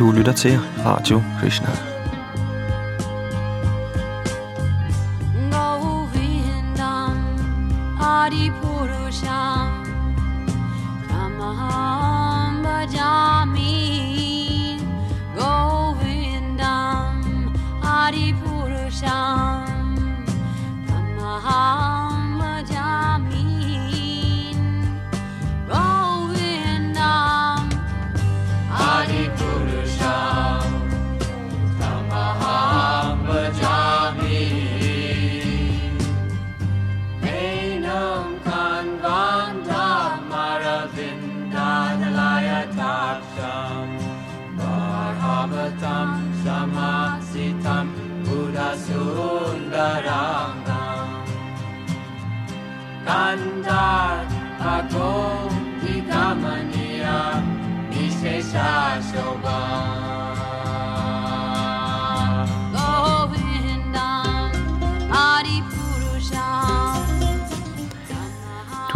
Du lytter til Radio Krishna.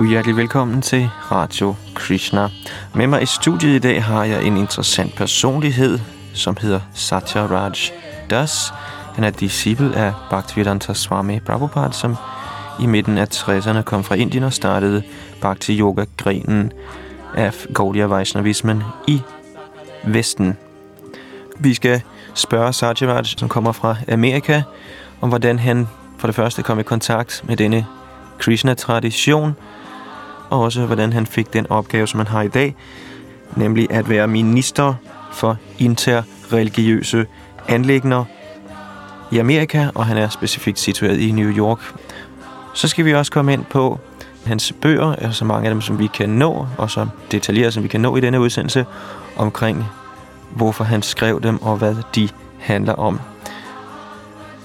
Du hjertelig velkommen til Radio Krishna. Med mig i studiet i dag har jeg en interessant personlighed, som hedder Satyaraj Das. Han er disciple af Bhaktivedanta Swami Prabhupada, som i midten af 60'erne kom fra Indien og startede Bhakti Yoga-grenen af Gaudiya Vaishnavismen i Vesten. Vi skal spørge Satyaraj, som kommer fra Amerika, om hvordan han for det første kom i kontakt med denne Krishna-tradition, og også hvordan han fik den opgave, som han har i dag, nemlig at være minister for interreligiøse anlægner i Amerika, og han er specifikt situeret i New York. Så skal vi også komme ind på hans bøger, øh, så mange af dem, som vi kan nå, og så detaljeret, som vi kan nå i denne udsendelse, omkring hvorfor han skrev dem, og hvad de handler om.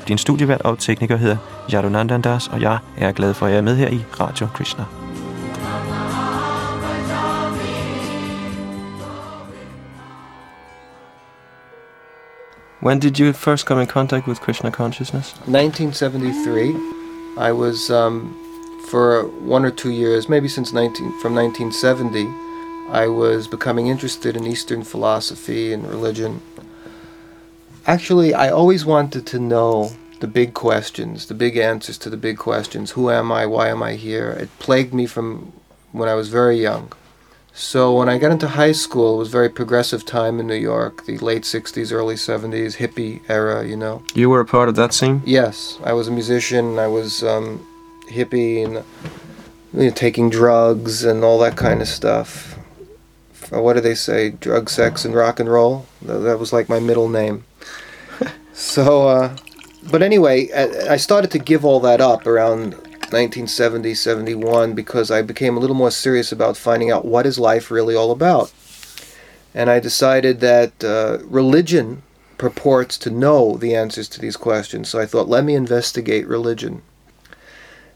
Din studievært og tekniker hedder Yadunandandas, og jeg er glad for, at jeg er med her i Radio Krishna. When did you first come in contact with Krishna consciousness? 1973. I was um, for one or two years, maybe since 19 from 1970. I was becoming interested in Eastern philosophy and religion. Actually, I always wanted to know the big questions, the big answers to the big questions. Who am I? Why am I here? It plagued me from when I was very young. So when I got into high school, it was very progressive time in New York, the late 60s, early 70s, hippie era, you know. You were a part of that scene? Yes, I was a musician. I was um, hippie and you know, taking drugs and all that kind of stuff. Uh, What do they say? Drug, sex, and rock and roll? That was like my middle name. so, uh, but anyway, I I started to give all that up around 1970, 71 because I became a little more serious about finding out what is life really all about. And I decided that uh, religion purports to know the answers to these questions. So I thought, let me investigate religion.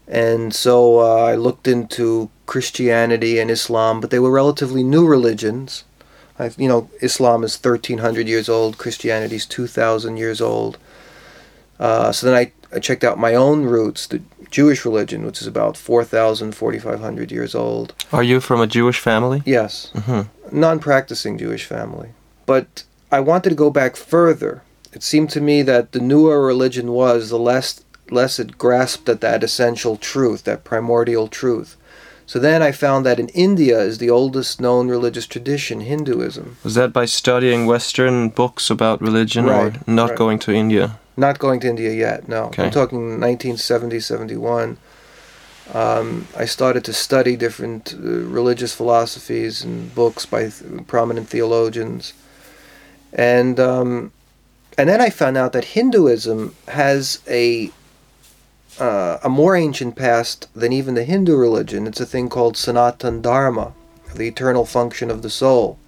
And so uh, I looked into Christianity and Islam, but they were relatively new religions. I, you know, Islam is 1,300 years old, Christianity is 2,000 years old. Uh, so then I, I checked out my own roots, the Jewish religion, which is about 4,000, 4,500 years old. Are you from a Jewish family? Yes hmm non-practicing Jewish family. But I wanted to go back further. It seemed to me that the newer religion was, the less less it grasped at that essential truth, that primordial truth. So then I found that in India is the oldest known religious tradition, Hinduism. Was that by studying Western books about religion Right, or not right. going to India? Not going to India yet, no. Okay. I'm talking 1970, 71. Um, I started to study different uh, religious philosophies and books by th- prominent theologians. And, um, and then I found out that Hinduism has a, uh, a more ancient past than even the Hindu religion. It's a thing called Sanatan Dharma, the eternal function of the soul.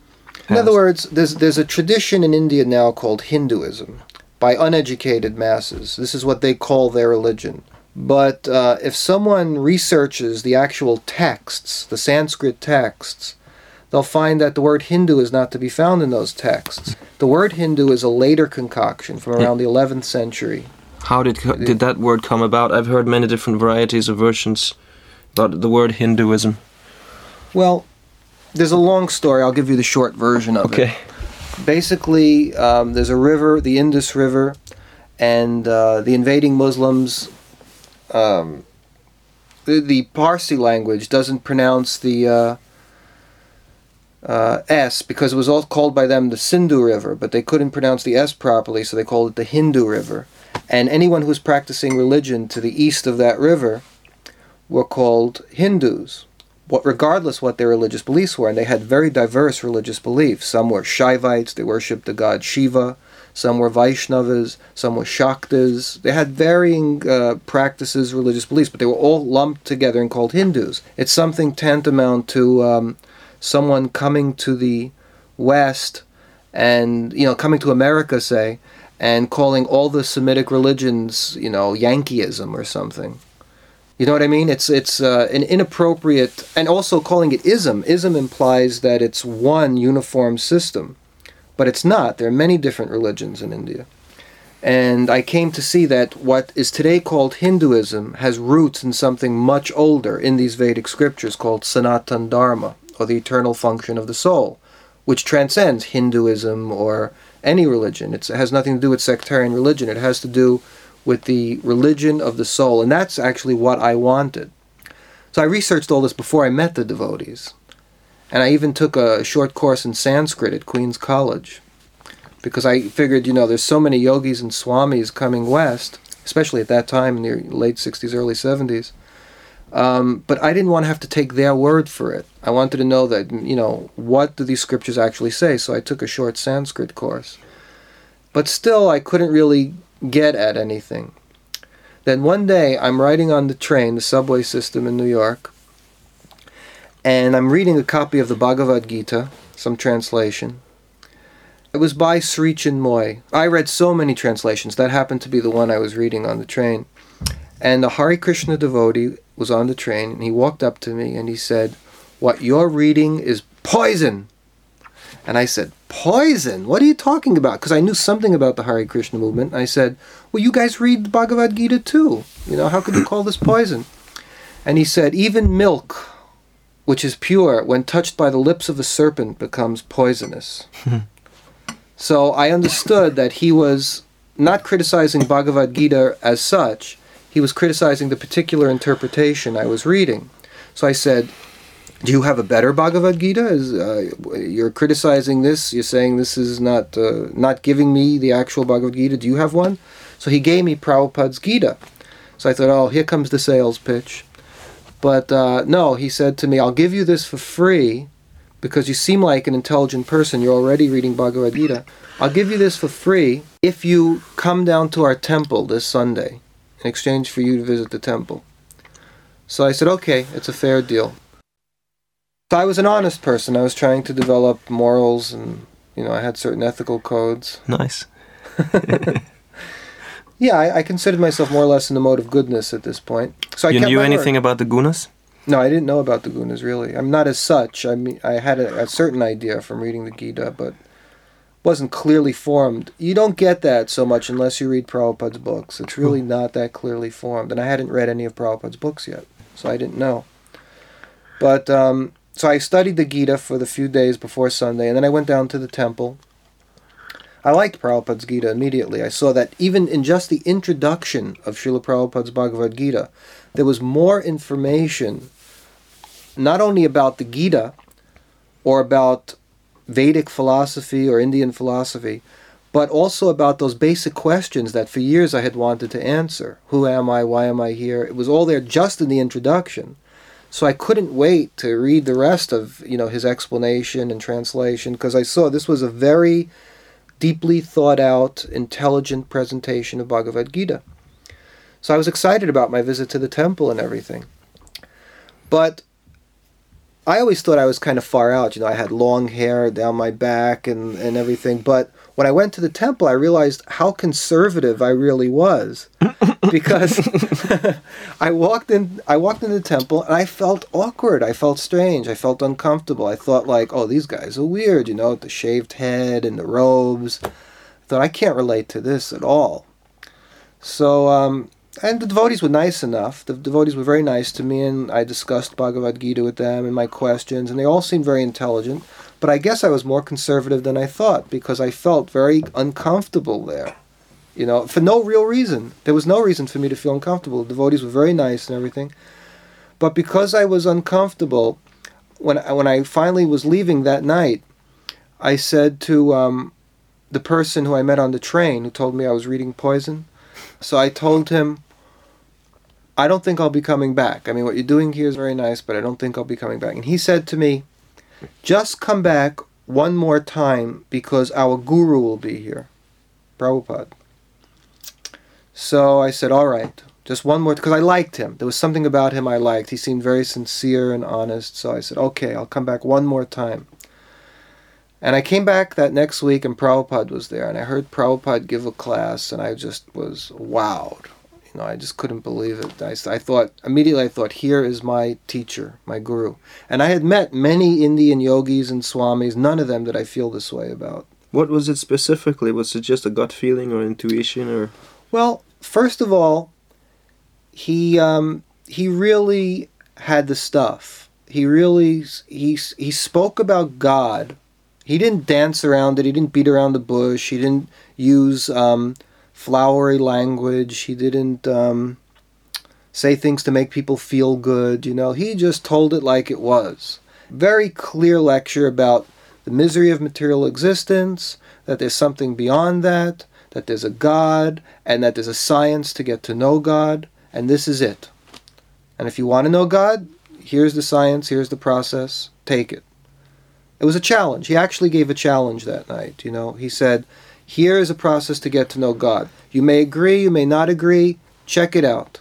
In other words, there's, there's a tradition in India now called Hinduism by uneducated masses. This is what they call their religion. But uh, if someone researches the actual texts, the Sanskrit texts, they'll find that the word Hindu is not to be found in those texts. The word Hindu is a later concoction from around the 11th century. How did did that word come about? I've heard many different varieties of versions about the word Hinduism. Well, there's a long story. I'll give you the short version of it. Okay. Basically, um, there's a river, the Indus River, and uh, the invading Muslims. Um, the, the Parsi language doesn't pronounce the uh, uh, S because it was all called by them the Sindhu River, but they couldn't pronounce the S properly, so they called it the Hindu River. And anyone who was practicing religion to the east of that river were called Hindus, what, regardless what their religious beliefs were. And they had very diverse religious beliefs. Some were Shaivites, they worshipped the god Shiva. Some were Vaishnavas, some were Shaktas. They had varying uh, practices, religious beliefs, but they were all lumped together and called Hindus. It's something tantamount to um, someone coming to the West and, you know, coming to America, say, and calling all the Semitic religions, you know, Yankeeism or something. You know what I mean? It's it's uh, an inappropriate, and also calling it ism. Ism implies that it's one uniform system, but it's not. There are many different religions in India, and I came to see that what is today called Hinduism has roots in something much older in these Vedic scriptures called Sanatan Dharma, or the eternal function of the soul, which transcends Hinduism or any religion. It's, it has nothing to do with sectarian religion. It has to do with the religion of the soul, and that's actually what I wanted. So I researched all this before I met the devotees, and I even took a short course in Sanskrit at Queen's College, because I figured, you know, there's so many yogis and swamis coming west, especially at that time in the late 60s, early 70s. Um, but I didn't want to have to take their word for it. I wanted to know that, you know, what do these scriptures actually say? So I took a short Sanskrit course. But still, I couldn't really get at anything. Then one day I'm riding on the train, the subway system in New York, and I'm reading a copy of the Bhagavad Gita, some translation. It was by Sri Chinmoy. I read so many translations. That happened to be the one I was reading on the train. And a Hare Krishna devotee was on the train, and he walked up to me and he said, What you're reading is poison. And I said, Poison? What are you talking about? Because I knew something about the Hare Krishna movement. I said, Well, you guys read the Bhagavad Gita too. You know, how could you call this poison? And he said, Even milk, which is pure, when touched by the lips of a serpent, becomes poisonous. so I understood that he was not criticizing Bhagavad Gita as such, he was criticizing the particular interpretation I was reading. So I said, do you have a better Bhagavad Gita? Is, uh, you're criticizing this. You're saying this is not uh, not giving me the actual Bhagavad Gita. Do you have one? So he gave me Prabhupada's Gita. So I thought, oh, here comes the sales pitch. But uh, no, he said to me, I'll give you this for free because you seem like an intelligent person. You're already reading Bhagavad Gita. I'll give you this for free if you come down to our temple this Sunday in exchange for you to visit the temple. So I said, okay, it's a fair deal. So I was an honest person. I was trying to develop morals and, you know, I had certain ethical codes. Nice. Yeah, I, I considered myself more or less in the mode of goodness at this point. So I you knew anything word. about the gunas? No, I didn't know about the gunas really. I'm not as such. I mean, I had a, a certain idea from reading the Gita, but wasn't clearly formed. You don't get that so much unless you read Prabhupada's books. It's really not that clearly formed, and I hadn't read any of Prabhupada's books yet, so I didn't know. But um, so I studied the Gita for the few days before Sunday, and then I went down to the temple. I liked Prabhupada's Gita immediately. I saw that even in just the introduction of Srila Prabhupada's Bhagavad Gita, there was more information not only about the Gita or about Vedic philosophy or Indian philosophy, but also about those basic questions that for years I had wanted to answer. Who am I? Why am I here? It was all there just in the introduction. So I couldn't wait to read the rest of, you know, his explanation and translation because I saw this was a very deeply thought out, intelligent presentation of Bhagavad Gita. So I was excited about my visit to the temple and everything. But I always thought I was kind of far out. You know, I had long hair down my back and, and everything. But when I went to the temple, I realized how conservative I really was. Because I walked in I walked in the temple and I felt awkward. I felt strange. I felt uncomfortable. I thought like, oh, these guys are weird, you know, with the shaved head and the robes. I thought I can't relate to this at all. So um and the devotees were nice enough. The devotees were very nice to me, and I discussed Bhagavad Gita with them and my questions, and they all seemed very intelligent. But I guess I was more conservative than I thought because I felt very uncomfortable there. You know, for no real reason. There was no reason for me to feel uncomfortable. The devotees were very nice and everything. But because I was uncomfortable, when I, when I finally was leaving that night, I said to um, the person who I met on the train who told me I was reading poison. So I told him, I don't think I'll be coming back. I mean, what you're doing here is very nice, but I don't think I'll be coming back. And he said to me, just come back one more time because our guru will be here, Prabhupada. So I said, all right, just one more, because I liked him. There was something about him I liked. He seemed very sincere and honest. So I said, okay, I'll come back one more time. And I came back that next week and Prabhupada was there. And I heard Prabhupada give a class and I just was wowed. You know, I just couldn't believe it. I, I thought, immediately I thought, here is my teacher, my guru. And I had met many Indian yogis and swamis, none of them did I feel this way about. What was it specifically? Was it just a gut feeling or intuition or? Well, first of all, he um, he really had the stuff. He really he he spoke about God. He didn't dance around it. He didn't beat around the bush. He didn't use um, flowery language. He didn't um, say things to make people feel good. You know, he just told it like it was. Very clear lecture about the misery of material existence. That there's something beyond that that there's a God and that there's a science to get to know God, and this is it. And if you want to know God, here's the science, here's the process, take it. It was a challenge. He actually gave a challenge that night, you know. He said, here is a process to get to know God. You may agree, you may not agree, check it out.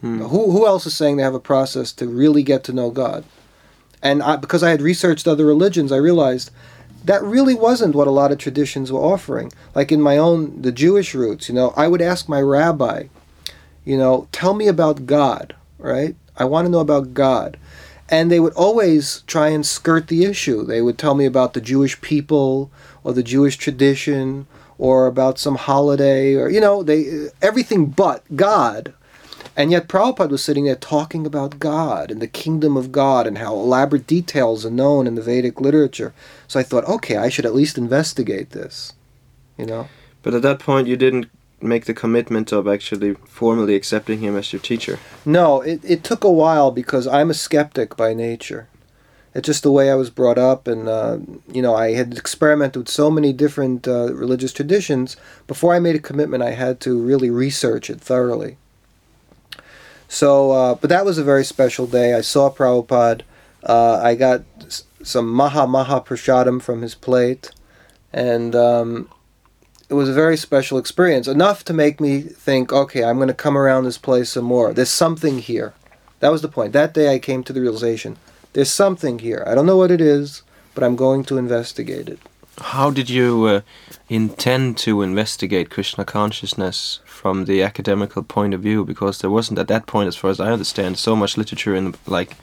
Hmm. Who, who else is saying they have a process to really get to know God? And I, because I had researched other religions, I realized that really wasn't what a lot of traditions were offering. Like in my own, the Jewish roots, you know, I would ask my rabbi, you know, tell me about God, right? I want to know about God. And they would always try and skirt the issue. They would tell me about the Jewish people or the Jewish tradition or about some holiday or, you know, they everything but God. And yet Prabhupada was sitting there talking about God and the kingdom of God and how elaborate details are known in the Vedic literature. So I thought, okay, I should at least investigate this. You know? But at that point, you didn't make the commitment of actually formally accepting him as your teacher. No, it, it took a while because I'm a skeptic by nature. It's just the way I was brought up, and uh, you know, I had experimented with so many different uh, religious traditions. Before I made a commitment, I had to really research it thoroughly. So, uh, but that was a very special day. I saw Prabhupada. Uh, I got some Maha Maha Prashadam from his plate, and um, it was a very special experience. Enough to make me think, okay, I'm going to come around this place some more. There's something here. That was the point. That day I came to the realization there's something here. I don't know what it is, but I'm going to investigate it. How did you uh, intend to investigate Krishna consciousness from the academical point of view? Because there wasn't at that point, as far as I understand, so much literature in like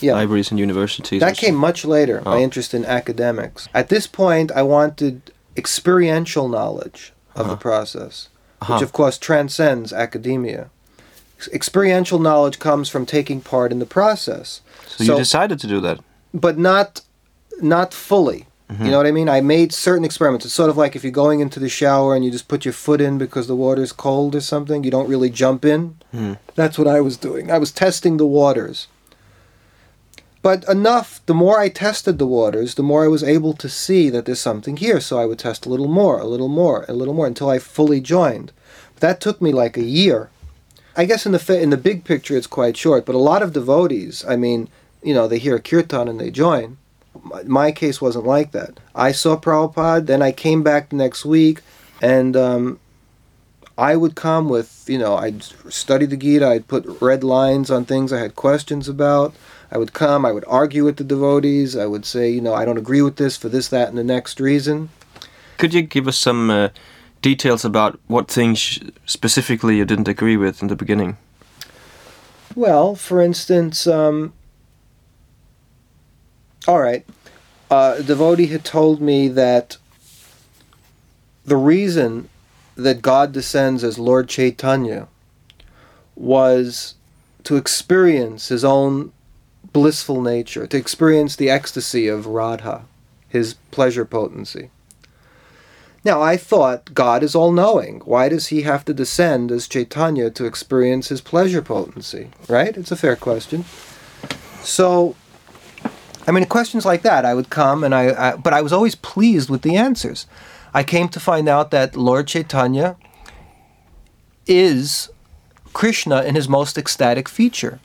Yeah. libraries and universities. That came much later, my Oh. interest in academics. At this point, I wanted experiential knowledge of the Uh-huh. process, which Uh-huh. of course transcends academia. Experiential knowledge comes from taking part in the process, So, you decided to do that. but not not fully. Mm-hmm. You know what I mean? I made certain experiments. It's sort of like if you're going into the shower and you just put your foot in because the water's cold or something, you don't really jump in. Hmm. That's what I was doing. I was testing the waters. But enough, the more I tested the waters, the more I was able to see that there's something here. So I would test a little more, a little more, a little more until I fully joined. But That took me like a year. I guess in the in the big picture it's quite short, but a lot of devotees, I mean, you know, they hear kirtan and they join. My, my case wasn't like that. I saw Prabhupada, then I came back the next week, and um, I would come with, you know, I'd study the Gita, I'd put red lines on things I had questions about. I would come, I would argue with the devotees, I would say, you know, I don't agree with this for this, that, and the next reason. Could you give us some uh, details about what things specifically you didn't agree with in the beginning? Well, for instance, um, all right, uh, a devotee had told me that the reason that God descends as Lord Chaitanya was to experience his own blissful nature, to experience the ecstasy of Radha. his pleasure potency. Now, I thought God is all knowing. Why does he have to descend as Chaitanya to experience his pleasure potency? Right? It's a fair question. So, I mean, questions like that, I would come and I, I but I was always pleased with the answers. I came to find out that Lord Chaitanya is Krishna in his most ecstatic feature.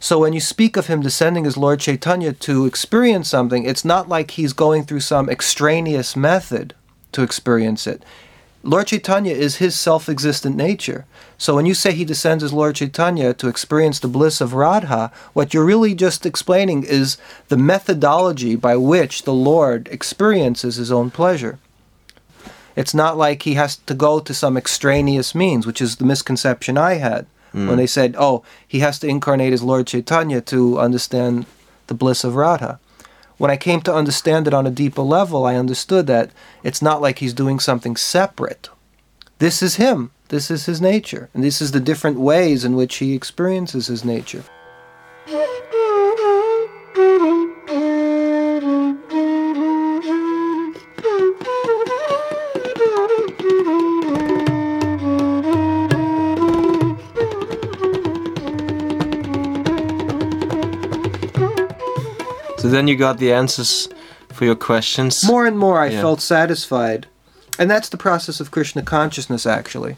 So when you speak of him descending as Lord Chaitanya to experience something, it's not like he's going through some extraneous method to experience it. Lord Chaitanya is his self existent nature. So when you say he descends as Lord Chaitanya to experience the bliss of Radha, what you're really just explaining is the methodology by which the Lord experiences his own pleasure. It's not like he has to go to some extraneous means, which is the misconception I had hmm. when they said, oh, he has to incarnate as Lord Chaitanya to understand the bliss of Radha. When I came to understand it on a deeper level, I understood that it's not like he's doing something separate. This is him. This is his nature. And this is the different ways in which he experiences his nature. Then you got the answers for your questions. More and more, I Yeah. felt satisfied. And that's the process of Krishna consciousness, actually.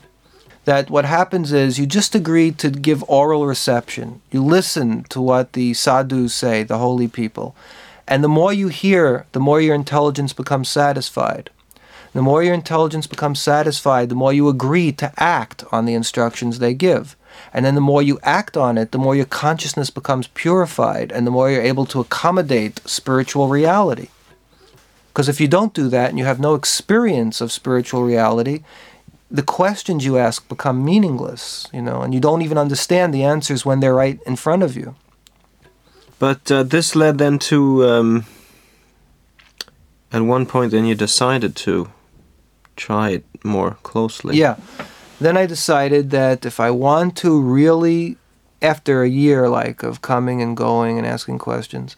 That what happens is you just agree to give oral reception. You listen to what the sadhus say, the holy people. And the more you hear, the more your intelligence becomes satisfied. The more your intelligence becomes satisfied, the more you agree to act on the instructions they give. And then the more you act on it, the more your consciousness becomes purified and the more you're able to accommodate spiritual reality. Because if you don't do that and you have no experience of spiritual reality, the questions you ask become meaningless, you know, and you don't even understand the answers when they're right in front of you. But uh, this led then to, um, at one point, then you decided to try it more closely. Yeah. Then I decided that if I want to really, after a year like of coming and going and asking questions,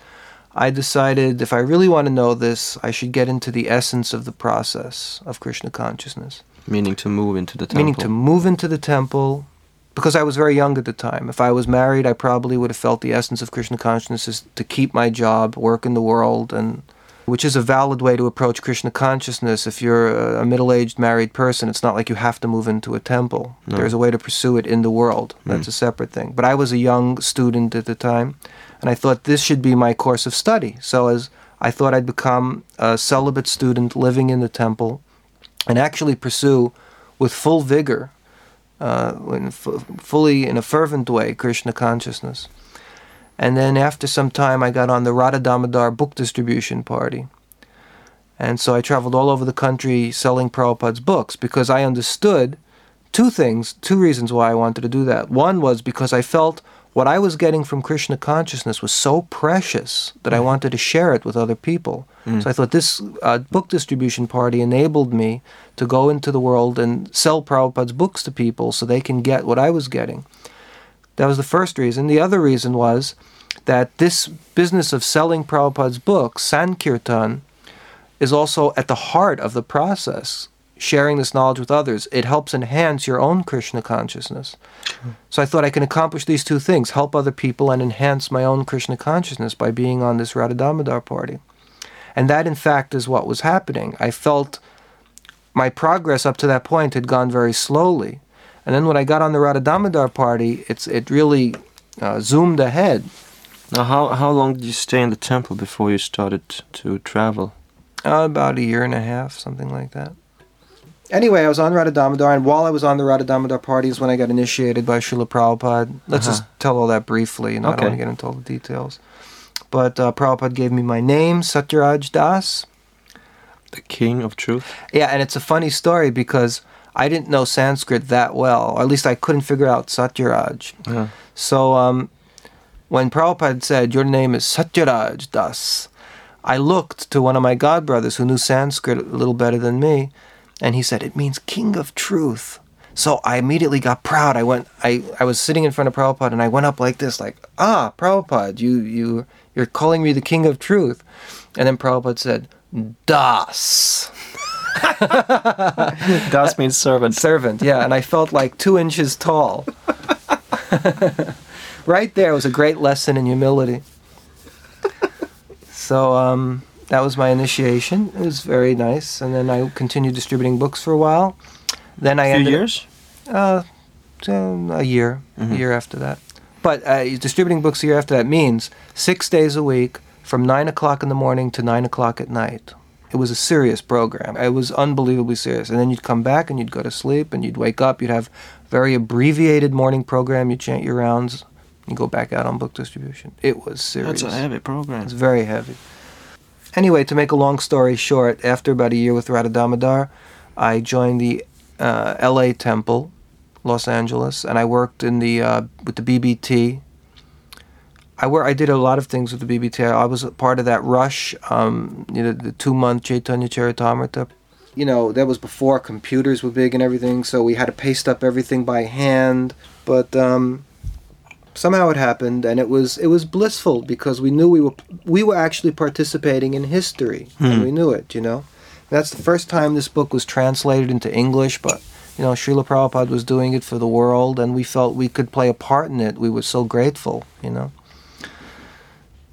I decided if I really want to know this, I should get into the essence of the process of Krishna consciousness. Meaning to move into the temple. Meaning to move into the temple, because I was very young at the time. If I was married, I probably would have felt the essence of Krishna consciousness is to keep my job, work in the world, and which is a valid way to approach Krishna consciousness. If you're a, a middle-aged married person, it's not like you have to move into a temple. No. There's a way to pursue it in the world. That's a separate thing. But I was a young student at the time, and I thought this should be my course of study. So as I thought I'd become a celibate student living in the temple, and actually pursue with full vigor, uh, in f- fully in a fervent way, Krishna consciousness. And then after some time, I got on the Radha Damodar book distribution party. And so I traveled all over the country selling Prabhupada's books because I understood two things, two reasons why I wanted to do that. One was because I felt what I was getting from Krishna consciousness was so precious that I wanted to share it with other people. So I thought this uh, book distribution party enabled me to go into the world and sell Prabhupada's books to people so they can get what I was getting. That was the first reason. The other reason was that this business of selling Prabhupada's books, Sankirtan, is also at the heart of the process. Sharing this knowledge with others, it helps enhance your own Krishna consciousness. So I thought I can accomplish these two things help other people and enhance my own Krishna consciousness by being on this Radha party. And that, in fact, is what was happening. I felt my progress up to that point had gone very slowly. And then when I got on the Radha Damodar party, it's, it really uh, zoomed ahead. Now, how, how long did you stay in the temple before you started to travel? Uh, about a year and a half, something like that. Anyway, I was on Radha Damodar, and while I was on the Radha Damodar party is when I got initiated by Srila Prabhupada. Let's just tell all that briefly, and I don't want to get into all the details. But uh, Prabhupada gave me my name, Satyaraj Das. The king of truth? Yeah, and it's a funny story because I didn't know Sanskrit that well, or at least I couldn't figure out Satyaraj. Yeah. So um, when Prabhupada said, Your name is Satyaraj Das, I looked to one of my godbrothers who knew Sanskrit a little better than me, and he said, It means king of truth. So I immediately got proud. I went I, I was sitting in front of Prabhupada and I went up like this, like, ah, Prabhupada, you you you're calling me the king of truth. And then Prabhupada said, Das. Das means servant. servant, yeah, and I felt like two inches tall. right there was a great lesson in humility. So um, that was my initiation. It was very nice, and then I continued distributing books for a while. Then I A few ended years? uh, um, a year, Mhm. a year after that. But uh, distributing books a year after that means six days a week from nine o'clock in the morning to nine o'clock at night. It was a serious program. It was unbelievably serious. And then you'd come back and you'd go to sleep and you'd wake up. You'd have very abbreviated morning program. You'd chant your rounds. You go back out on book distribution. It was serious. That's a heavy program. It's very heavy. Anyway, to make a long story short, after about a year with Radha Damodar, I joined the uh, L.A. Temple, Los Angeles, and I worked in the uh, with the BBT. I wor- I did a lot of things with the BBT. I was a part of that rush, um, you know, the two-month Chaitanya Charitamrita. You know, that was before computers were big and everything, so we had to paste up everything by hand. But um, somehow it happened and it was it was blissful because we knew we were we were actually participating in history and Hmm. we knew it you know that's the first time this book was translated into english but you know Srila Prabhupada was doing it for the world and we felt we could play a part in it we were so grateful you know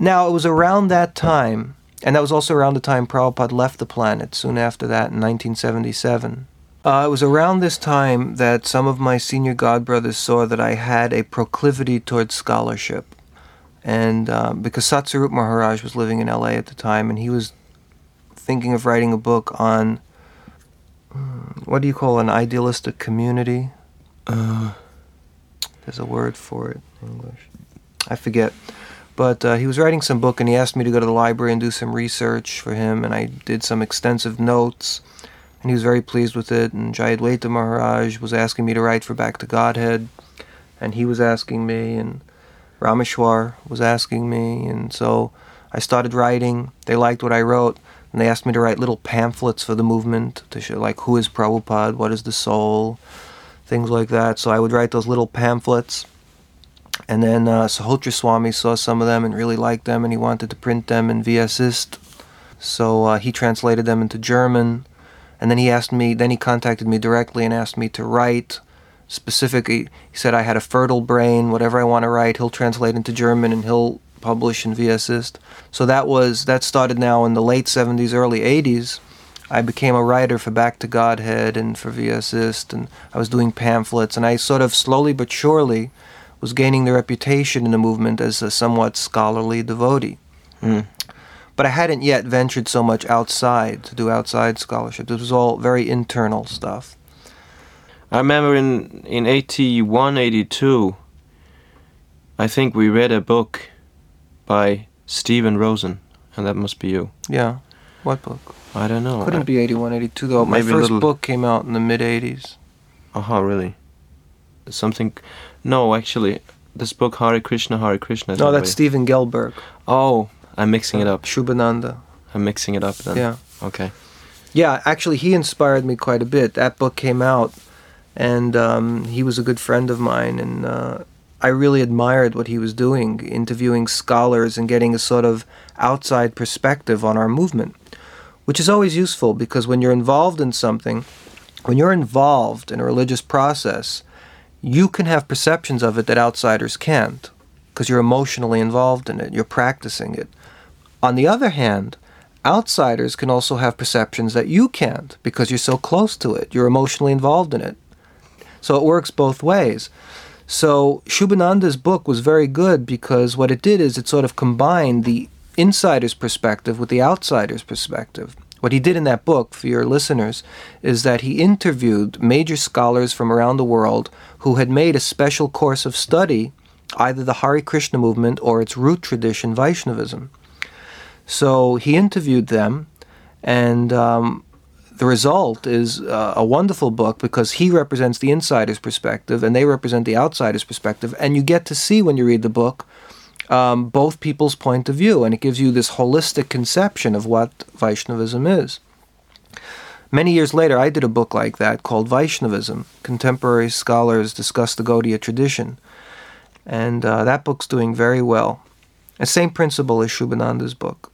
now it was around that time and that was also around the time Prabhupada left the planet soon after that in 1977 uh, it was around this time that some of my senior godbrothers saw that I had a proclivity towards scholarship. And uh, because Satsvarupa Maharaj was living in LA at the time, and he was thinking of writing a book on mm, what do you call an idealistic community? Uh, There's a word for it in English. I forget. But uh, he was writing some book, and he asked me to go to the library and do some research for him, and I did some extensive notes and he was very pleased with it. And Jayadvaita Maharaj was asking me to write for Back to Godhead, and he was asking me, and Rameshwar was asking me, and so I started writing. They liked what I wrote, and they asked me to write little pamphlets for the movement to show, like, who is Prabhupada, what is the soul, things like that. So I would write those little pamphlets. And then uh, Suhotra Swami saw some of them and really liked them, and he wanted to print them in Vyasist. So uh, he translated them into German. And then he asked me then he contacted me directly and asked me to write specifically. He said i had a fertile brain. Whatever i want to write he'll translate into german and he'll publish in Vyasist. so that was that started now in the late 70s early 80s i became a writer for back to godhead and for Vyasist, and i was doing pamphlets. And i sort of slowly but surely was gaining the reputation in the movement as a somewhat scholarly devotee mm. but I hadn't yet ventured so much outside to do outside scholarship. This was all very internal stuff. I remember in in 81, 82, I think we read a book by Stephen Rosen, and that must be you. Yeah. What book? I don't know. Couldn't be 81, 82 though. My first little- book came out in the mid 80s. Aha, really? Something? No, actually, this book Hare Krishna, Hare Krishna. No, that's. Stephen Gelberg. Oh, I'm mixing it up. Shubhananda. I'm mixing it up then. Yeah. Okay. Yeah, actually, he inspired me quite a bit. That book came out, and um, he was a good friend of mine, and uh, I really admired what he was doing, interviewing scholars and getting a sort of outside perspective on our movement, which is always useful because when you're involved in something, when you're involved in a religious process, you can have perceptions of it that outsiders can't because you're emotionally involved in it, you're practicing it. On the other hand, outsiders can also have perceptions that you can't because you're so close to it, you're emotionally involved in it. So it works both ways. So Shubhananda's book was very good because what it did is it sort of combined the insider's perspective with the outsider's perspective. What he did in that book, for your listeners, is that he interviewed major scholars from around the world who had made a special course of study, either the Hare Krishna movement or its root tradition, Vaishnavism. So he interviewed them, and um, the result is uh, a wonderful book because he represents the insider's perspective and they represent the outsider's perspective, and you get to see when you read the book um, both people's point of view, and it gives you this holistic conception of what Vaishnavism is. Many years later, I did a book like that called Vaishnavism. Contemporary scholars discuss the Gaudiya tradition. And uh, that book's doing very well. The same principle as Shubhananda's book.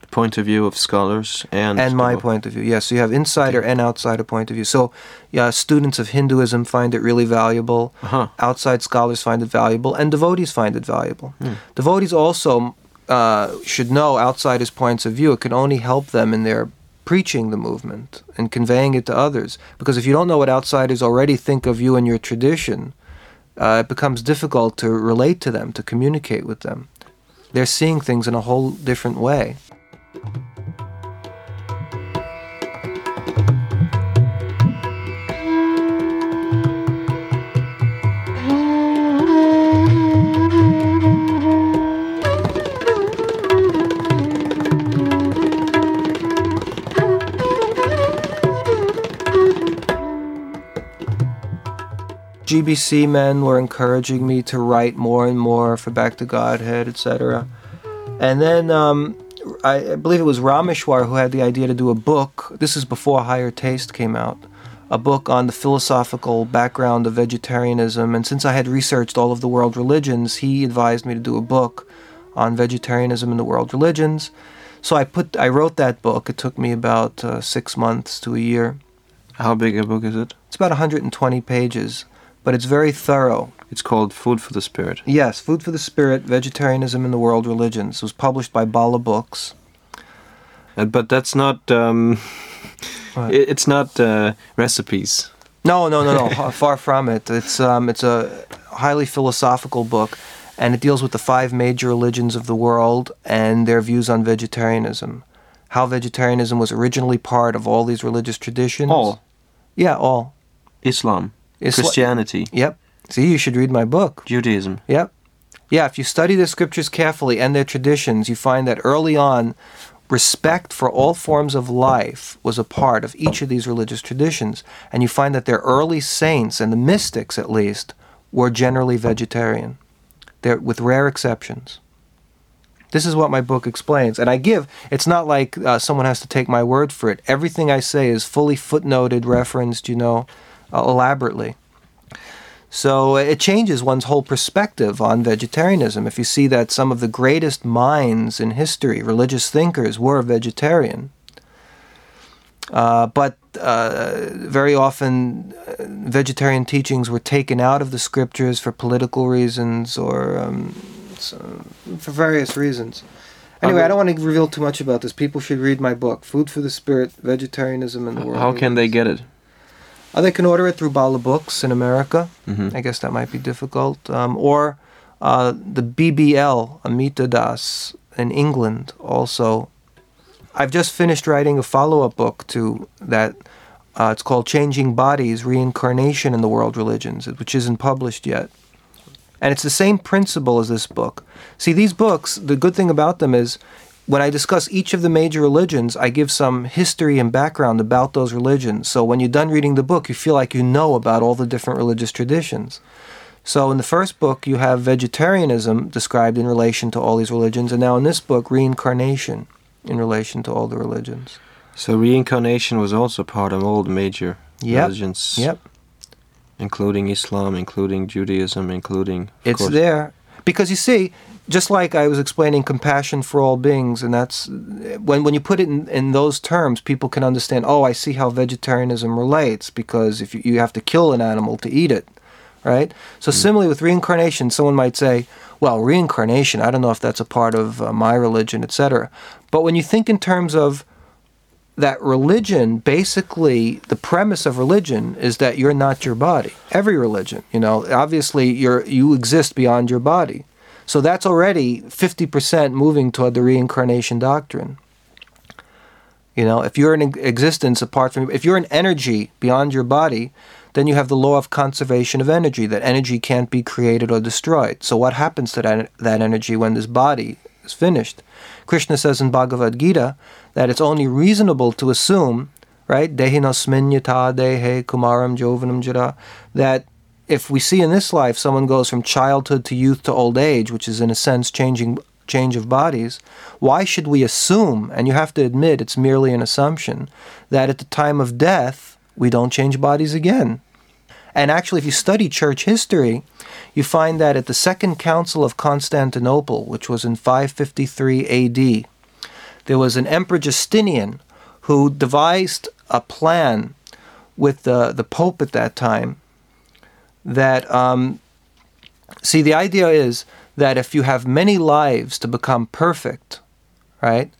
The point of view of scholars and and my devo- point of view. Yes, so you have insider and outsider point of view. So, yeah, students of Hinduism find it really valuable. Uh-huh. Outside scholars find it valuable, and devotees find it valuable. Devotees also uh, should know outsiders' points of view. It can only help them in their preaching the movement and conveying it to others. Because if you don't know what outsiders already think of you and your tradition, uh, it becomes difficult to relate to them, to communicate with them. They're seeing things in a whole different way. GBC men were encouraging me to write more and more for Back to Godhead, etc. And then um, I, I believe it was Rameshwar who had the idea to do a book. This is before Higher Taste came out. A book on the philosophical background of vegetarianism. And since I had researched all of the world religions, he advised me to do a book on vegetarianism and the world religions. So I put, I wrote that book. It took me about uh, six months to a year. How big a book is it? It's about 120 pages, but it's very thorough. It's called Food for the Spirit. Yes, Food for the Spirit, Vegetarianism and the World Religions. It was published by Bala Books. Uh, but that's not. Um, it, it's not uh, recipes. No, no, no, no. fa- far from it. It's um, it's a highly philosophical book, and it deals with the five major religions of the world and their views on vegetarianism. How vegetarianism was originally part of all these religious traditions. All Yeah, all. Islam, Isla- Christianity, Yep. See, you should read my book. Judaism. Yep. Yeah, if you study the scriptures carefully and their traditions, you find that early on, respect for all forms of life was a part of each of these religious traditions. And you find that their early saints, and the mystics at least, were generally vegetarian, They're, with rare exceptions. This is what my book explains. And I give, it's not like uh, someone has to take my word for it. Everything I say is fully footnoted, referenced, you know, elaborately. So uh, it changes one's whole perspective on vegetarianism. If you see that some of the greatest minds in history, religious thinkers, were vegetarian. Uh, but uh, very often, uh, vegetarian teachings were taken out of the scriptures for political reasons or um, so, for various reasons. Anyway, I don't want to reveal too much about this. People should read my book, Food for the Spirit, Vegetarianism and the World. How can they get it? Uh, they can order it through Bala Books in America. Mhm. I guess that might be difficult. Um, or uh, the BBL, Amita Das, in England also. I've just finished writing a follow up book to that. Uh, it's called Changing Bodies Reincarnation in the World Religions, which isn't published yet. And it's the same principle as this book. See, these books, the good thing about them is when I discuss each of the major religions, I give some history and background about those religions. So when you're done reading the book, you feel like you know about all the different religious traditions. So in the first book, you have vegetarianism described in relation to all these religions, and now in this book, reincarnation in relation to all the religions. So reincarnation was also part of all the major Yep. religions, Yep. including Islam, including Judaism, including. It's course- there because you see, just like I was explaining compassion for all beings, and that's when when you put it in, in those terms, people can understand. Oh, I see how vegetarianism relates because if you, you have to kill an animal to eat it, right? So similarly with reincarnation, someone might say, "Well, reincarnation. I don't know if that's a part of uh, my religion, etc." But when you think in terms of that religion basically the premise of religion is that you're not your body every religion you know obviously you're you exist beyond your body so that's already 50% moving toward the reincarnation doctrine. You know if you're in existence apart from if you're an energy beyond your body then you have the law of conservation of energy that energy can't be created or destroyed. So what happens to that, that energy when this body is finished? Krishna says in bhagavad gita that it's only reasonable to assume right dehinosmin yata dehe kumaram jovanam jara that if we see in this life someone goes from childhood to youth to old age which is in a sense changing change of bodies why should we assume and you have to admit it's merely an assumption that at the time of death we don't change bodies again? And actually if you study church history you find that at the second council of constantinople which was in 553 ad there was an Emperor Justinian who devised a plan with the, the Pope at that time that, um, see, the idea is that if you have many lives to become perfect, right,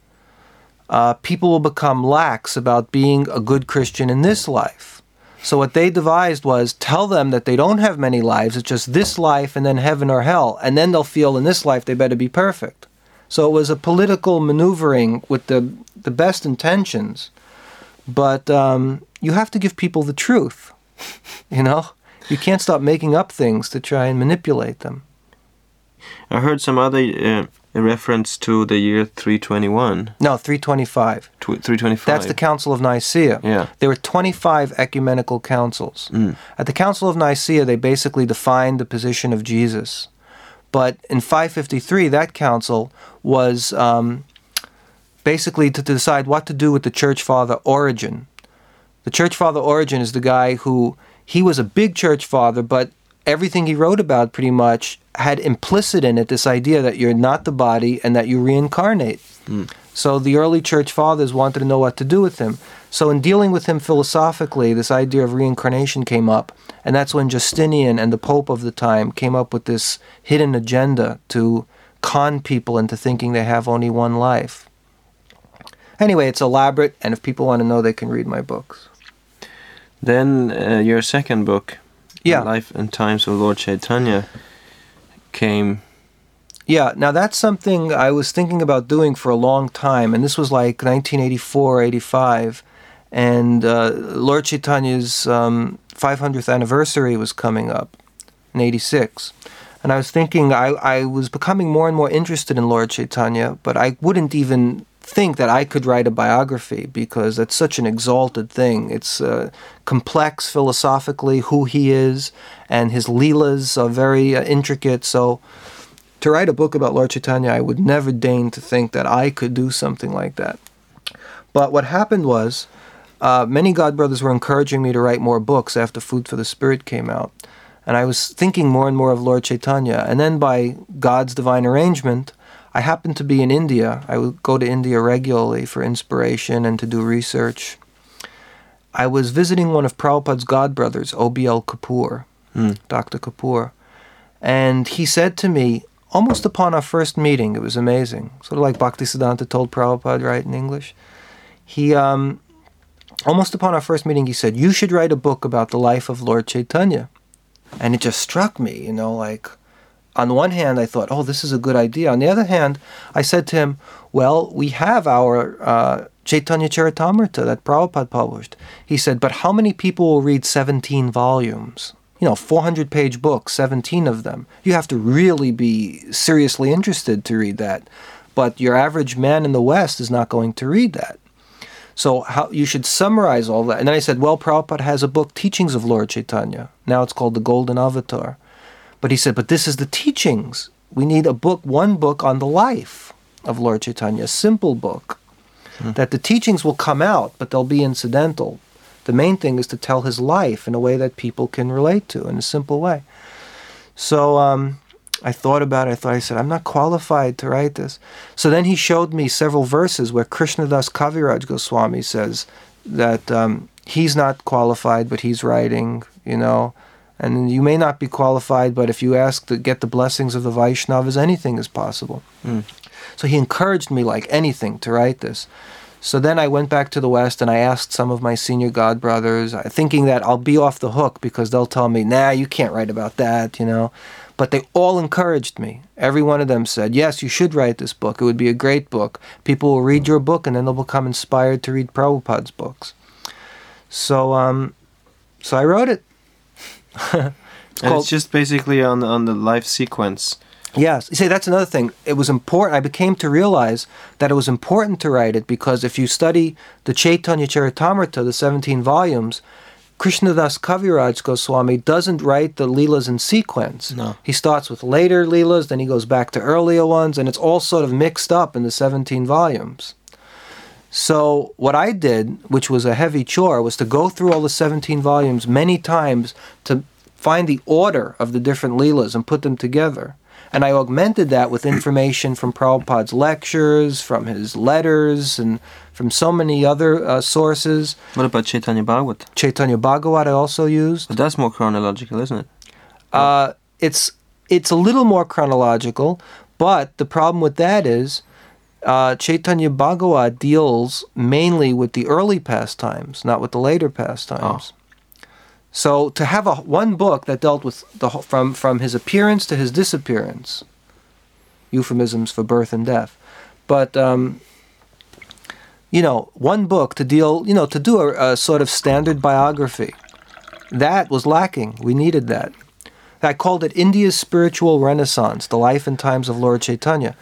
uh, people will become lax about being a good Christian in this life. So what they devised was tell them that they don't have many lives, it's just this life and then heaven or hell, and then they'll feel in this life they better be perfect. So it was a political maneuvering with the the best intentions, but um, you have to give people the truth. you know, you can't stop making up things to try and manipulate them. I heard some other uh, reference to the year 321. No, 325. Tw- 325. That's the Council of Nicaea. Yeah. There were 25 ecumenical councils. At the Council of Nicaea, they basically defined the position of Jesus. But in 553, that council was um, basically to decide what to do with the church father Origen. The church father Origen is the guy who he was a big church father, but everything he wrote about pretty much had implicit in it this idea that you're not the body and that you reincarnate. Hmm. So the early church fathers wanted to know what to do with him. So in dealing with him philosophically, this idea of reincarnation came up, and that's when Justinian and the Pope of the time came up with this hidden agenda to con people into thinking they have only one life. Anyway, it's elaborate, and if people want to know, they can read my books. Then uh, your second book, Yeah. Life and Times of Lord Chaitanya, came. Yeah, now that's something I was thinking about doing for a long time, and this was like 1984, 85, and uh, Lord Chaitanya's um, 500th anniversary was coming up in 86. And I was thinking, I, I was becoming more and more interested in Lord Chaitanya, but I wouldn't even think that I could write a biography because that's such an exalted thing. It's uh, complex philosophically, who he is, and his leelas are very uh, intricate. So to write a book about Lord Chaitanya, I would never deign to think that I could do something like that. But what happened was, uh, many God brothers were encouraging me to write more books after Food for the Spirit came out. And I was thinking more and more of Lord Chaitanya. And then by God's divine arrangement, I happened to be in India. I would go to India regularly for inspiration and to do research. I was visiting one of Prabhupada's God brothers, O.B.L. Kapoor, Dr. Kapoor. And he said to me, almost upon our first meeting, it was amazing, sort of like Bhaktisiddhanta told Prabhupada, right, in English. He, um, almost upon our first meeting, he said, You should write a book about the life of Lord Chaitanya. And it just struck me, you know, like, on one hand, I thought, oh, this is a good idea. On the other hand, I said to him, well, we have our uh, Chaitanya Charitamrita that Prabhupada published. He said, but how many people will read 17 volumes? You know, 400 page books, 17 of them. You have to really be seriously interested to read that. But your average man in the West is not going to read that. So how you should summarize all that. And then I said, well, Prabhupada has a book, Teachings of Lord Chaitanya. Now it's called The Golden Avatar. But he said, but this is the teachings. We need a book, one book on the life of Lord Chaitanya, a simple book. That the teachings will come out, but they'll be incidental. The main thing is to tell his life in a way that people can relate to in a simple way. So um, I thought about it. I thought, I said, I'm not qualified to write this. So then he showed me several verses where Krishnadas Kaviraj Goswami says that um, he's not qualified, but he's writing, you know. And you may not be qualified, but if you ask to get the blessings of the Vaishnavas, anything is possible. So he encouraged me like anything to write this. So then I went back to the West and I asked some of my senior god brothers, uh, thinking that I'll be off the hook because they'll tell me, nah, you can't write about that, you know. But they all encouraged me. Every one of them said, yes, you should write this book. It would be a great book. People will read your book and then they'll become inspired to read Prabhupada's books. So, um, so I wrote it. It's called- it's just basically on on the life sequence. Yes. You see, that's another thing. It was important. I became to realize that it was important to write it because if you study the Chaitanya Charitamrita, the 17 volumes, Krishnadas Kaviraj Goswami doesn't write the Leelas in sequence. No. He starts with later Leelas, then he goes back to earlier ones, and it's all sort of mixed up in the 17 volumes. So, what I did, which was a heavy chore, was to go through all the 17 volumes many times to find the order of the different Leelas and put them together. And I augmented that with information from Prabhupada's lectures, from his letters, and from so many other uh, sources. What about Chaitanya Bhagavat? Chaitanya Bhagavat I also used. But that's more chronological, isn't it? Uh, it's it's a little more chronological, but the problem with that is uh, Chaitanya Bhagavat deals mainly with the early pastimes, not with the later pastimes. So to have a one book that dealt with the whole- from from his appearance to his disappearance, euphemisms for birth and death, but um, you know one book to deal you know to do a, a sort of standard biography, that was lacking. We needed that. I called it India's Spiritual Renaissance, the life and times of Lord Chaitanya.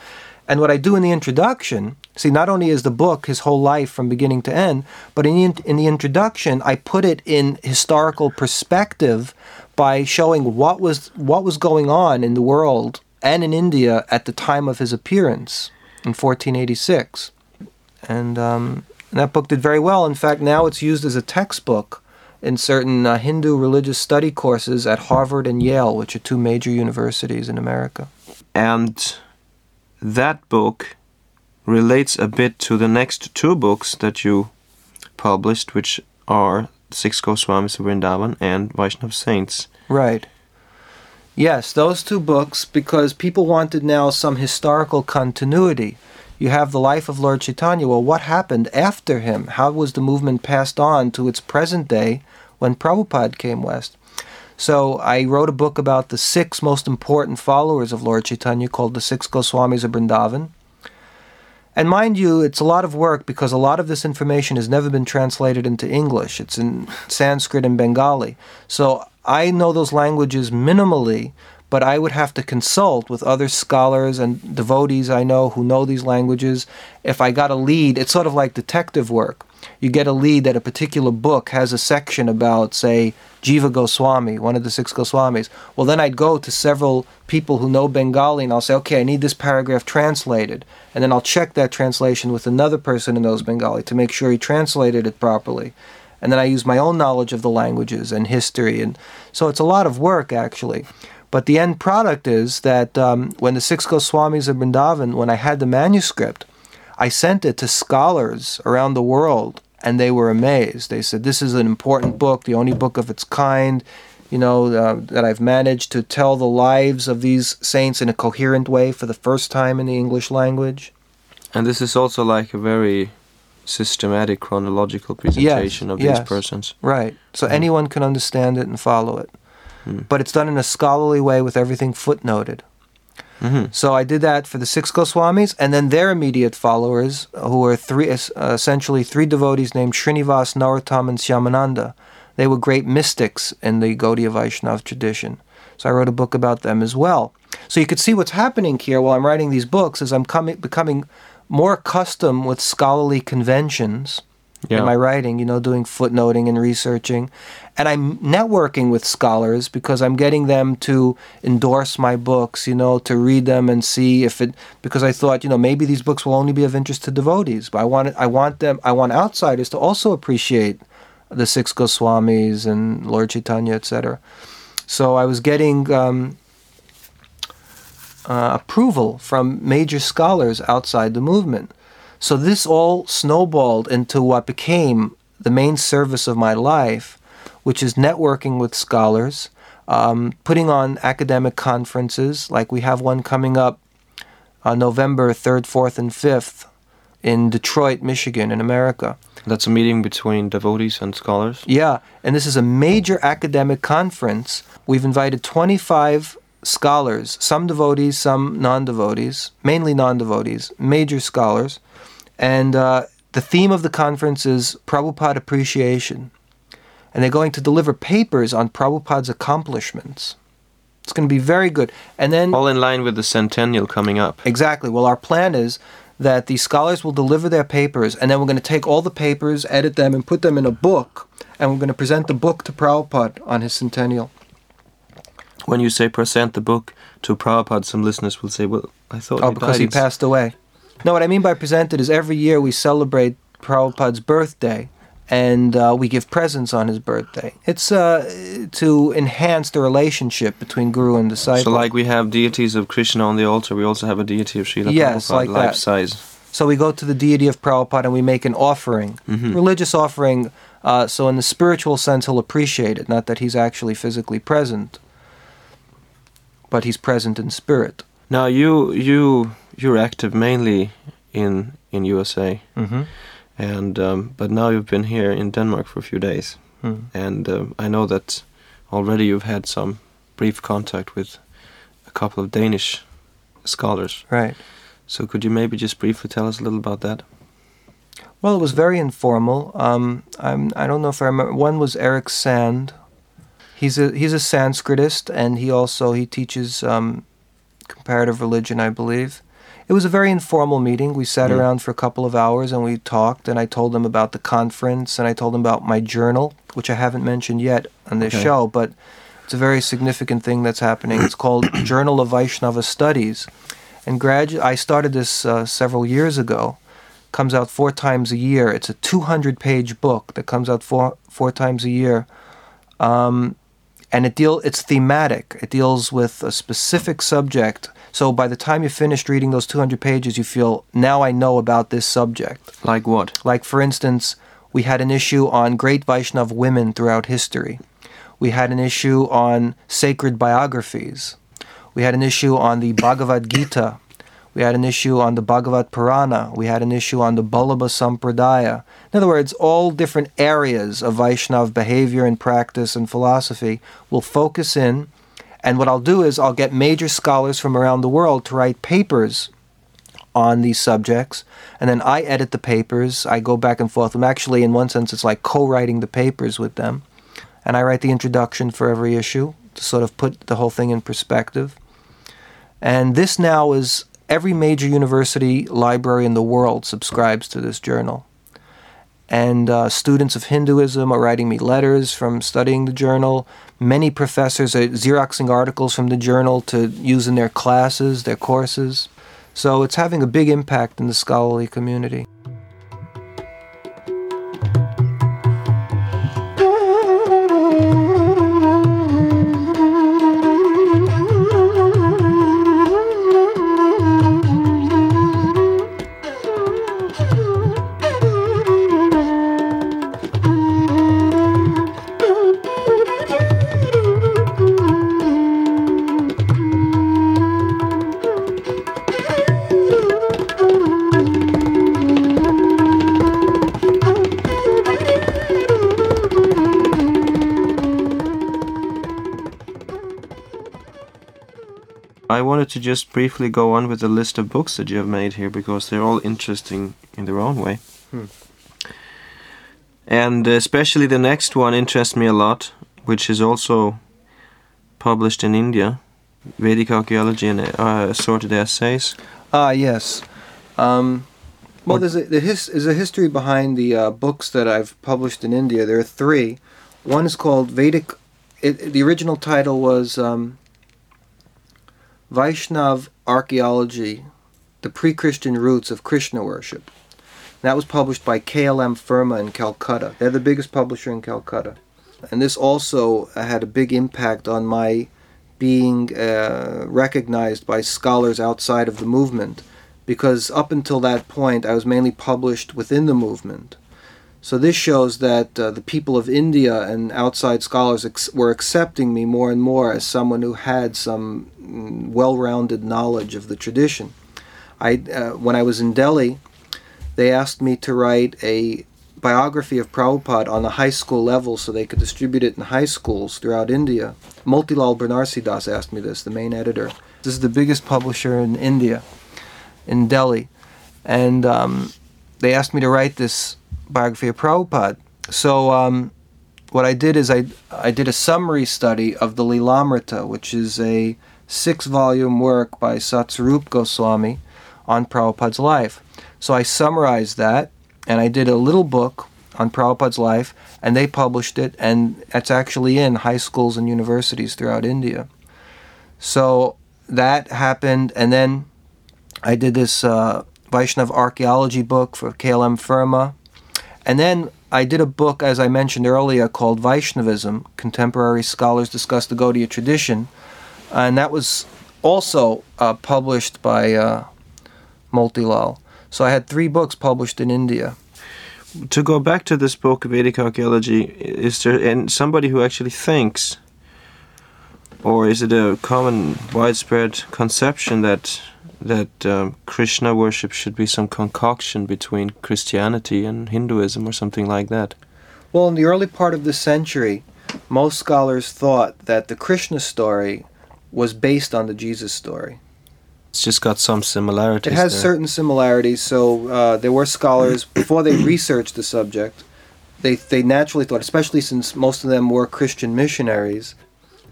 And what I do in the introduction, see, not only is the book his whole life from beginning to end, but in the, in the introduction, I put it in historical perspective by showing what was what was going on in the world and in India at the time of his appearance in 1486. And um, that book did very well. In fact, now it's used as a textbook in certain uh, Hindu religious study courses at Harvard and Yale, which are two major universities in America. And that book relates a bit to the next two books that you published, which are Six Goswamis of Vrindavan and Vaishnav Saints. Right. Yes, those two books, because people wanted now some historical continuity. You have the life of Lord Chaitanya. Well, what happened after him? How was the movement passed on to its present day when Prabhupada came west? So I wrote a book about the six most important followers of Lord Chaitanya called the Six Goswamis of Vrindavan. And mind you, it's a lot of work because a lot of this information has never been translated into English. It's in Sanskrit and Bengali. So I know those languages minimally, but I would have to consult with other scholars and devotees I know who know these languages. If I got a lead, it's sort of like detective work. You get a lead that a particular book has a section about, say, Jiva Goswami, one of the six Goswamis. Well, then I'd go to several people who know Bengali and I'll say, okay, I need this paragraph translated. And then I'll check that translation with another person who knows Bengali to make sure he translated it properly. And then I use my own knowledge of the languages and history. And so it's a lot of work, actually. But the end product is that um, when the six Goswamis of Vrindavan, when I had the manuscript, I sent it to scholars around the world and they were amazed. They said, This is an important book, the only book of its kind, you know, uh, that I've managed to tell the lives of these saints in a coherent way for the first time in the English language. And this is also like a very systematic chronological presentation of these persons. Right. So anyone can understand it and follow it. Hmm. But it's done in a scholarly way with everything footnoted. Hmm So I did that for the six Goswamis, and then their immediate followers, who were three, uh, essentially three devotees named Srinivas, Narottam, and Shyamananda. They were great mystics in the Gaudiya Vaishnav tradition. So I wrote a book about them as well. So you could see what's happening here while I'm writing these books is I'm coming, becoming more accustomed with scholarly conventions Yeah. in my writing, you know, doing footnoting and researching. And I'm networking with scholars because I'm getting them to endorse my books, you know, to read them and see if it because I thought, you know, maybe these books will only be of interest to devotees, but I want I want them I want outsiders to also appreciate the six Goswamis and Lord Chaitanya, etc. So I was getting um, uh, approval from major scholars outside the movement. So this all snowballed into what became the main service of my life, which is networking with scholars, um, putting on academic conferences, like we have one coming up on November 3rd, 4th, and 5th in Detroit, Michigan, in America. That's a meeting between devotees and scholars. Yeah, and this is a major academic conference. We've invited 25 scholars, some devotees, some non devotees, mainly non devotees, major scholars. And uh, the theme of the conference is Prabhupada Appreciation. And they're going to deliver papers on Prabhupada's accomplishments. It's going to be very good. And then. All in line with the centennial coming up. Exactly. Well, our plan is that the scholars will deliver their papers, and then we're going to take all the papers, edit them, and put them in a book, and we're going to present the book to Prabhupada on his centennial. When you say present the book to Prabhupada, some listeners will say, well, I thought Oh, he because died he passed away. No, what I mean by presented is every year we celebrate Prabhupada's birthday, and uh, we give presents on his birthday. It's uh, to enhance the relationship between guru and disciple. So, like we have deities of Krishna on the altar, we also have a deity of Srila Yes, Prabhupada, like life that. size. So we go to the deity of Prabhupada and we make an offering, Mhm. religious offering. Uh, so in the spiritual sense, he'll appreciate it. Not that he's actually physically present, but he's present in spirit. Now, you you you're active mainly in in USA, Mm-hmm. and um, but now you've been here in Denmark for a few days, Hmm. and um, I know that already you've had some brief contact with a couple of Danish scholars. Right. So, could you maybe just briefly tell us a little about that? Well, it was very informal. Um, I'm, I don't know if I remember. One was Erik Sand. He's a he's a Sanskritist, and he also he teaches um, comparative religion, I believe. It was a very informal meeting. We sat Mm. around for a couple of hours and we talked, and I told him about the conference, and I told him about my journal, which I haven't mentioned yet on this Okay. show, but it's a very significant thing that's happening. It's called Journal of Vaishnava Studies, and gradu- I started this uh, several years ago comes out four times a year. It's a 200 page book that comes out four four times a year, um, and it deal it's thematic. It deals with a specific subject. So by the time you're finished reading those 200 pages, you feel now I know about this subject. Like what? Like for instance, we had an issue on great Vaishnav women throughout history. We had an issue on sacred biographies. We had an issue on the Bhagavad Gita. We had an issue on the Bhagavata Purana. We had an issue on the Vallabha Sampradaya. In other words, all different areas of Vaishnav behavior and practice and philosophy will focus in. And what I'll do is I'll get major scholars from around the world to write papers on these subjects, and then I edit the papers. I go back and forth. I'm actually, in one sense, it's like co-writing the papers with them, and I write the introduction for every issue to sort of put the whole thing in perspective. And this now is every major university library in the world subscribes to this journal. And uh, students of Hinduism are writing me letters from studying the journal. Many professors are Xeroxing articles from the journal to use in their classes, their courses. So it's having a big impact in the scholarly community. Wanted to just briefly go on with the list of books that you have made here because they're all interesting in their own way. Hmm. And especially the next one interests me a lot, which is also published in India Vedic Archaeology and uh, Assorted Essays. Ah, yes. Um, well, there's a, there's a history behind the uh, books that I've published in India. There are three. One is called Vedic. It, the original title was um, Vaishnav Archaeology: The Pre-Christian Roots of Krishna Worship. That was published by KLM Firma in Calcutta. They're the biggest publisher in Calcutta. And this also had a big impact on my being uh, recognized by scholars outside of the movement because up until that point I was mainly published within the movement. So this shows that uh, the people of India and outside scholars ex- were accepting me more and more as someone who had some mm, well-rounded knowledge of the tradition. I, uh, when I was in Delhi, they asked me to write a biography of Prabhupada on the high school level so they could distribute it in high schools throughout India. Motilal Banarsidass asked me this, the main editor. This is the biggest publisher in India, in Delhi. And um, they asked me to write this biography of Prabhupada. So um, what I did is I, I did a summary study of the Lilamrita, which is a six-volume work by Satsvarupa Goswami on Prabhupada's life. So I summarized that, and I did a little book on Prabhupada's life, and they published it, and it's actually in high schools and universities throughout India. So that happened, and then I did this uh, Vaishnav archaeology book for KLM Firma, and then I did a book, as I mentioned earlier, called Vaishnavism Contemporary Scholars Discuss the Gaudiya Tradition. And that was also uh, published by uh, Motilal. So I had three books published in India. To go back to this book, of Vedic archaeology, is there and somebody who actually thinks, or is it a common, widespread conception that that um, Krishna worship should be some concoction between Christianity and Hinduism or something like that? Well, in the early part of this century, most scholars thought that the Krishna story was based on the Jesus story. It's just got some similarities. It has there. certain similarities. So uh, there were scholars before they researched the subject. They they naturally thought, especially since most of them were Christian missionaries,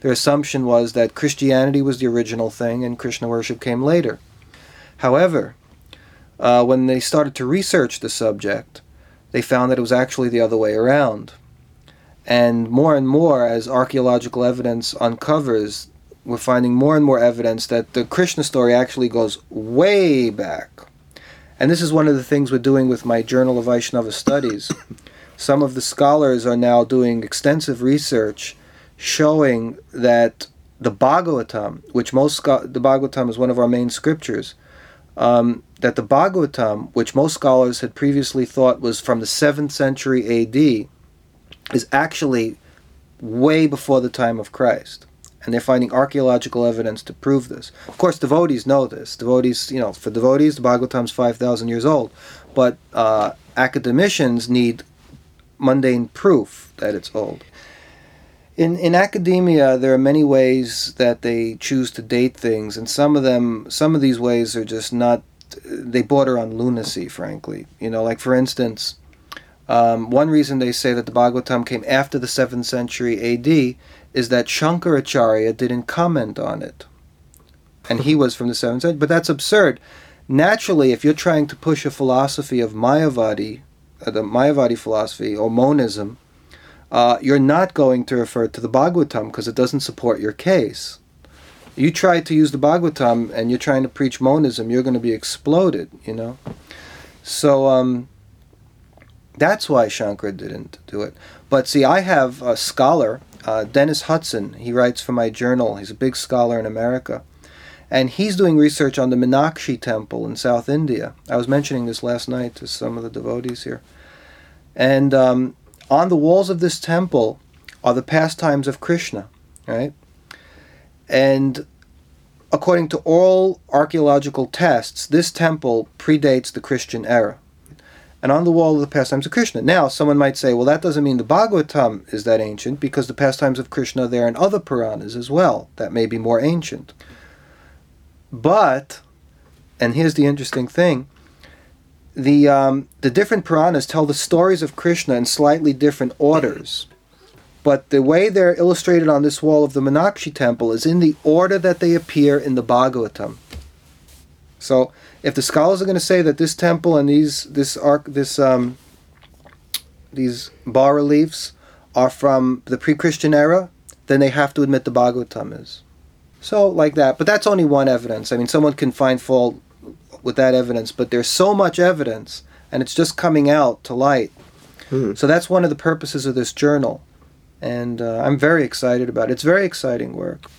their assumption was that Christianity was the original thing and Krishna worship came later. However, uh, when they started to research the subject, they found that it was actually the other way around. And more and more, as archaeological evidence uncovers, we're finding more and more evidence that the Krishna story actually goes way back. And this is one of the things we're doing with my Journal of Vaishnava Studies. Some of the scholars are now doing extensive research showing that the Bhagavatam, which most the Bhagavatam is one of our main scriptures, um, that the Bhagavatam, which most scholars had previously thought was from the 7th century AD, is actually way before the time of Christ. And they're finding archaeological evidence to prove this. Of course, devotees know this. Devotees, you know, for devotees, the Bhagavatam's 5,000 years old. But uh, academicians need mundane proof that it's old. In, in academia, there are many ways that they choose to date things, and some of them, some of these ways are just not. They border on lunacy, frankly. You know, like for instance, um, one reason they say that the Bhagavatam came after the seventh century A.D. is that Shankaracharya didn't comment on it, and he was from the seventh century. But that's absurd. Naturally, if you're trying to push a philosophy of Mayavadi, uh, the Mayavadi philosophy or monism, uh, you're not going to refer to the Bhagavatam because it doesn't support your case. You try to use the Bhagavatam and you're trying to preach monism, you're going to be exploded, you know? So um, that's why Shankara didn't do it. But see, I have a scholar, uh, Dennis Hudson. He writes for my journal. He's a big scholar in America. And he's doing research on the Minakshi temple in South India. I was mentioning this last night to some of the devotees here. And um, on the walls of this temple are the pastimes of Krishna, right? And according to all archaeological tests, this temple predates the Christian era. And on the wall are the pastimes of Krishna. Now, someone might say, well, that doesn't mean the Bhagavatam is that ancient because the pastimes of Krishna are there in other Puranas as well. That may be more ancient. But, and here's the interesting thing the um, the different Puranas tell the stories of Krishna in slightly different orders, but the way they're illustrated on this wall of the Minakshi temple is in the order that they appear in the Bhagavatam. So, if the scholars are going to say that this temple and these this arc this um, these bas reliefs are from the pre-Christian era, then they have to admit the Bhagavatam is. So, like that. But that's only one evidence. I mean, someone can find fault with that evidence, but there's so much evidence, and it's just coming out to light. Hmm. So that's one of the purposes of this journal, and uh, I'm very excited about it. It's very exciting work.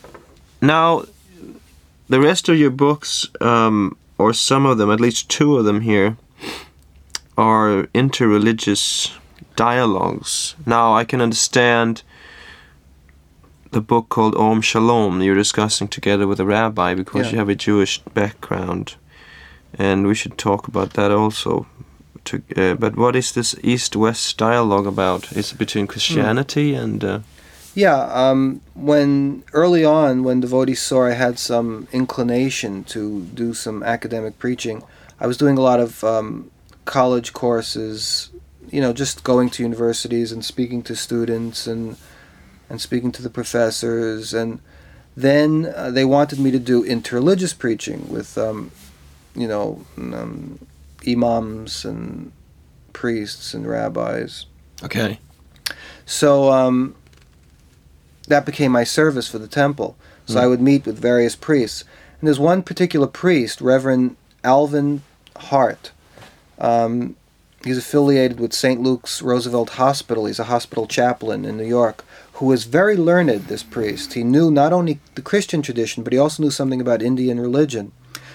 Now, the rest of your books, um, or some of them, at least two of them here, are interreligious dialogues. Now, I can understand the book called Om Shalom you're discussing together with a rabbi because Yeah. you have a Jewish background, and we should talk about that also. To, uh, but what is this East-West dialogue about? Is it between Christianity and? Uh, Yeah, um, when early on, when devotees saw I had some inclination to do some academic preaching, I was doing a lot of um, college courses, you know, just going to universities and speaking to students and and speaking to the professors, and then uh, they wanted me to do interreligious preaching with, um, you know, um, imams and priests and rabbis. okay. So um, that became my service for the temple. So I would meet with various priests. And there's one particular priest, Reverend Alvin Hart. Um, He's affiliated with St. Luke's Roosevelt Hospital. He's a hospital chaplain in New York who was very learned, this priest. He knew not only the Christian tradition, but he also knew something about Indian religion.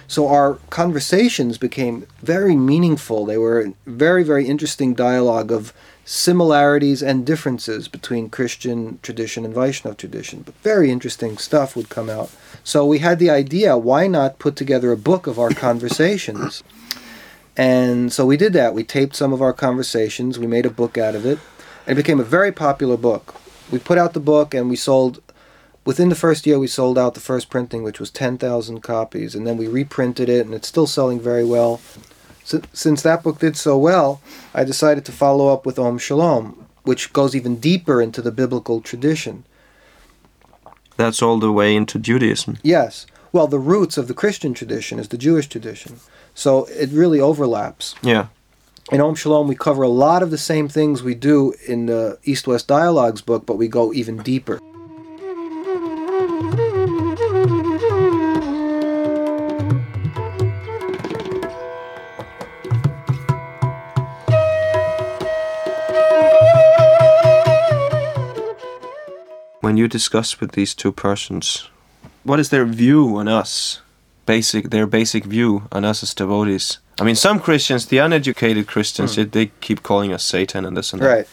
So our conversations became very meaningful. They were a very, very interesting dialogue of similarities and differences between Christian tradition and Vaishnav tradition. But very interesting stuff would come out. So we had the idea why not put together a book of our conversations? And so we did that. We taped some of our conversations, we made a book out of it, and it became a very popular book. We put out the book and we sold within the first year we sold out the first printing which was 10,000 copies and then we reprinted it and it's still selling very well. S- since that book did so well i decided to follow up with om shalom which goes even deeper into the biblical tradition. That's all the way into Judaism. yes. Well the roots of the christian tradition is the jewish tradition so it really overlaps. Yeah. in om shalom we cover a lot of the same things we do in the east west dialogues book but we go even deeper When you discuss with these two persons, what is their view on us? Basic, their basic view on us as devotees. I mean, some Christians, the uneducated Christians, they- they keep calling us Satan and this and that. Right.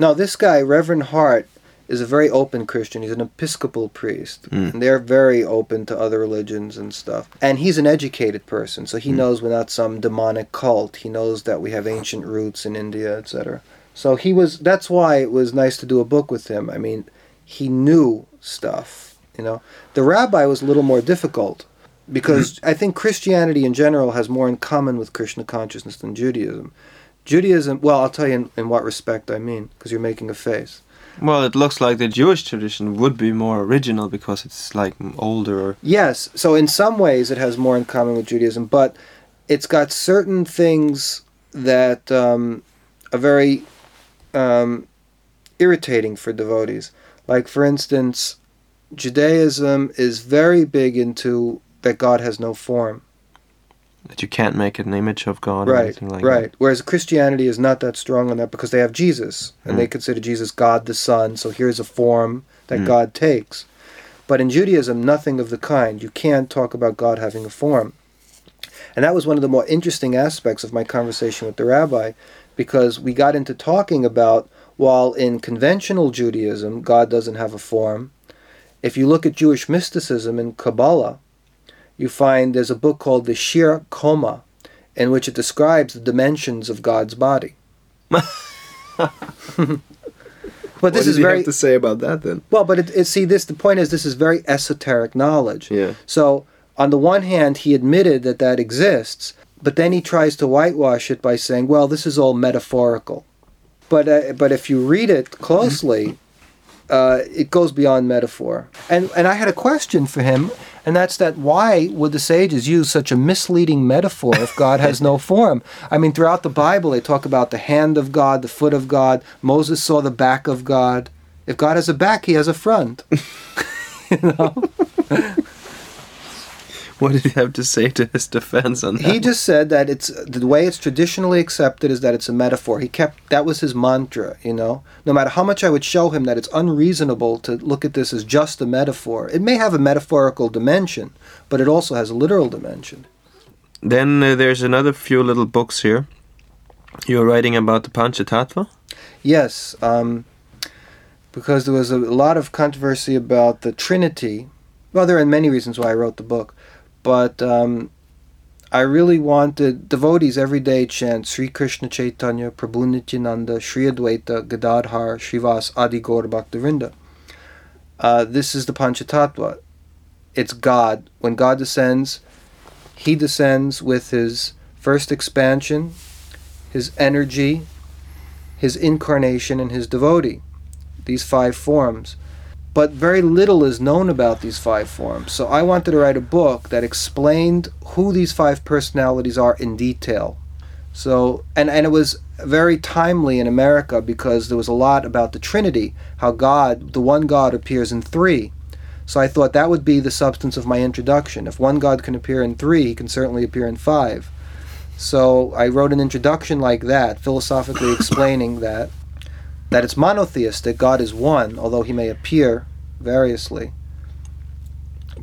Now, this guy, Reverend Hart, is a very open Christian. He's an Episcopal priest. Mm. And they're very open to other religions and stuff. And he's an educated person, so he Mm. knows we're not some demonic cult. He knows that we have ancient roots in India, etc. So he was, that's why it was nice to do a book with him. I mean, he knew stuff, you know. The rabbi was a little more difficult because I think Christianity in general has more in common with Krishna consciousness than Judaism. Judaism, well, I'll tell you in, in what respect I mean, because you're making a face. Well, it looks like the Jewish tradition would be more original because it's like older. Or, Yes, so in some ways it has more in common with Judaism, but it's got certain things that um, are very um, irritating for devotees. Like, for instance, Judaism is very big into that God has no form. that you can't make an image of God or right, anything like that. right. Whereas Christianity is not that strong on that because they have Jesus and Mm. they consider Jesus God the Son. So here's a form that Mm. God takes. But in Judaism, nothing of the kind. You can't talk about God having a form. And that was one of the more interesting aspects of my conversation with the rabbi because we got into talking about while in conventional Judaism, God doesn't have a form. If you look at Jewish mysticism in Kabbalah, you find there's a book called the Shiur Qomah, in which it describes the dimensions of God's body. but this is very have to say about that then? well. But it, it, see, this the point is this is very esoteric knowledge. Yeah. So on the one hand, he admitted that that exists, but then he tries to whitewash it by saying, "Well, this is all metaphorical." But uh, but if you read it closely, uh, it goes beyond metaphor. And and I had a question for him, and that's that: Why would the sages use such a misleading metaphor if God has no form? I mean, throughout the Bible, they talk about the hand of God, the foot of God. Moses saw the back of God. If God has a back, He has a front. you know. What did he have to say to his defense on that? He just said that it's the way it's traditionally accepted is that it's a metaphor. He kept that was his mantra, you know. No matter how much I would show him that it's unreasonable to look at this as just a metaphor. It may have a metaphorical dimension, but it also has a literal dimension. Then uh, there's another few little books here. You're writing about the Panchatattva? Yes, um, because there was a lot of controversy about the Trinity. Well, there are many reasons why I wrote the book, but um, I really wanted devotees every day chant Sri Krishna Chaitanya, Prabhu Nityananda, Sri Advaita, Gadadhar, Srivas, Adi Gaur Bhakta Vrinda. Uh, this is the Panchatattva. It's God. When God descends, He descends with His first expansion, His energy, his incarnation and his devotee, these five forms. But very little is known about these five forms. So I wanted to write a book that explained who these five personalities are in detail. So and, and it was very timely in America because there was a lot about the Trinity, how God, the one God appears in three. So I thought that would be the substance of my introduction. If one God can appear in three, he can certainly appear in five. So I wrote an introduction like that, philosophically explaining that that it's monotheistic, God is one, although he may appear variously.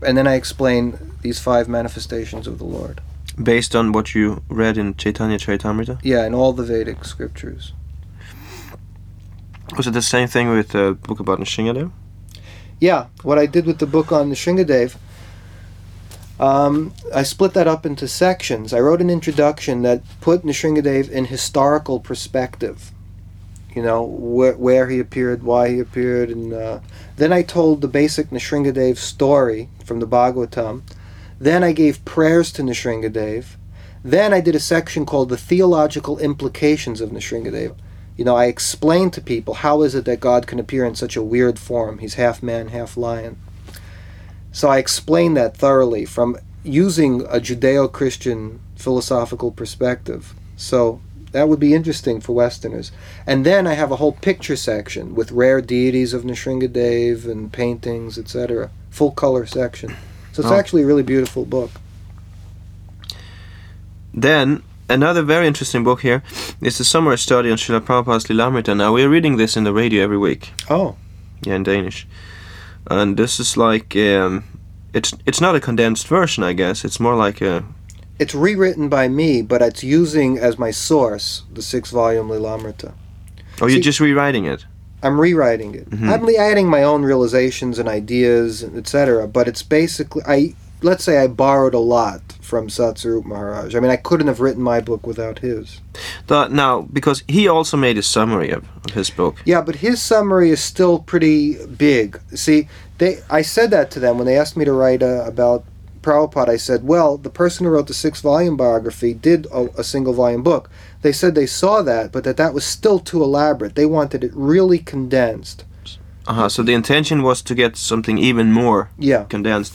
And then I explain these five manifestations of the Lord. Based on what you read in Chaitanya Charitamrita? Yeah, in all the Vedic scriptures. Was it the same thing with the book about Nrisinghadev? Yeah, what I did with the book on the Nrisinghadev, um, I split that up into sections. I wrote an introduction that put Nrisinghadev in historical perspective. You know, where, where he appeared, why he appeared, and uh, then I told the basic Nrisinghadev story from the Bhagavatam. Then I gave prayers to Nrisinghadev. Then I did a section called the theological implications of Nrisinghadev. You know, I explained to people how is it that God can appear in such a weird form. He's half man, half lion. So I explained that thoroughly from using a Judeo Christian philosophical perspective. So that would be interesting for Westerners. And then I have a whole picture section with rare deities of Nrisinghadev and paintings, etc. Full color section. So it's Oh. actually a really beautiful book. Then, another very interesting book here is the summer study on Srila Prabhupada's Lilamrita. Now, we're reading this in the radio every week. Oh, Yeah, in Danish. And this is like, um, it's it's not a condensed version, I guess. It's more like a. it's rewritten by me, but it's using as my source the six volume Lilamrita. Oh, you're See- just rewriting it. I'm rewriting it. Mhm. I'm adding my own realizations and ideas, etc. But it's basically I let's say I borrowed a lot from Satsvarupa Maharaj. I mean, I couldn't have written my book without his. The, now, because he also made a summary of, of his book. Yeah, but his summary is still pretty big. See, they I said that to them when they asked me to write uh, about Prabhupada. I said, well, the person who wrote the six volume biography did a, a single volume book. They said they saw that, but that that was still too elaborate. They wanted it really condensed. Uh-huh, so the intention was to get something even more Yeah. condensed.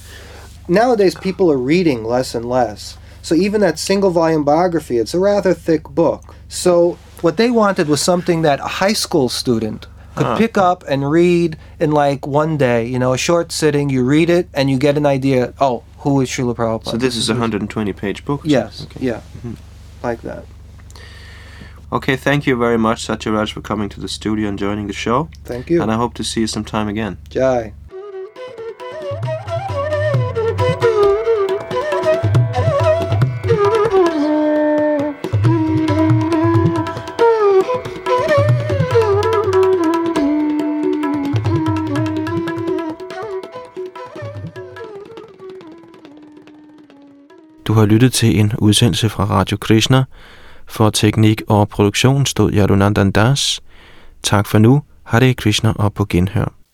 nowadays people are reading less and less. So even that single volume biography, it's a rather thick book. So what they wanted was something that a high school student could Huh. pick up and read in like one day, you know, a short sitting, you read it and you get an idea, oh, is Srila Prabhupada? So this is a 120 page book. Yes, Okay. yeah. Mm-hmm. Like that. Okay, thank you very much, Satyaraj, for coming to the studio and joining the show. Thank you. And I hope to see you sometime again. Jai. Har lyttet til en udsendelse fra Radio Krishna. For teknik og produktion stod Yadunandan Das. Tak for nu. Hare Krishna og på genhør.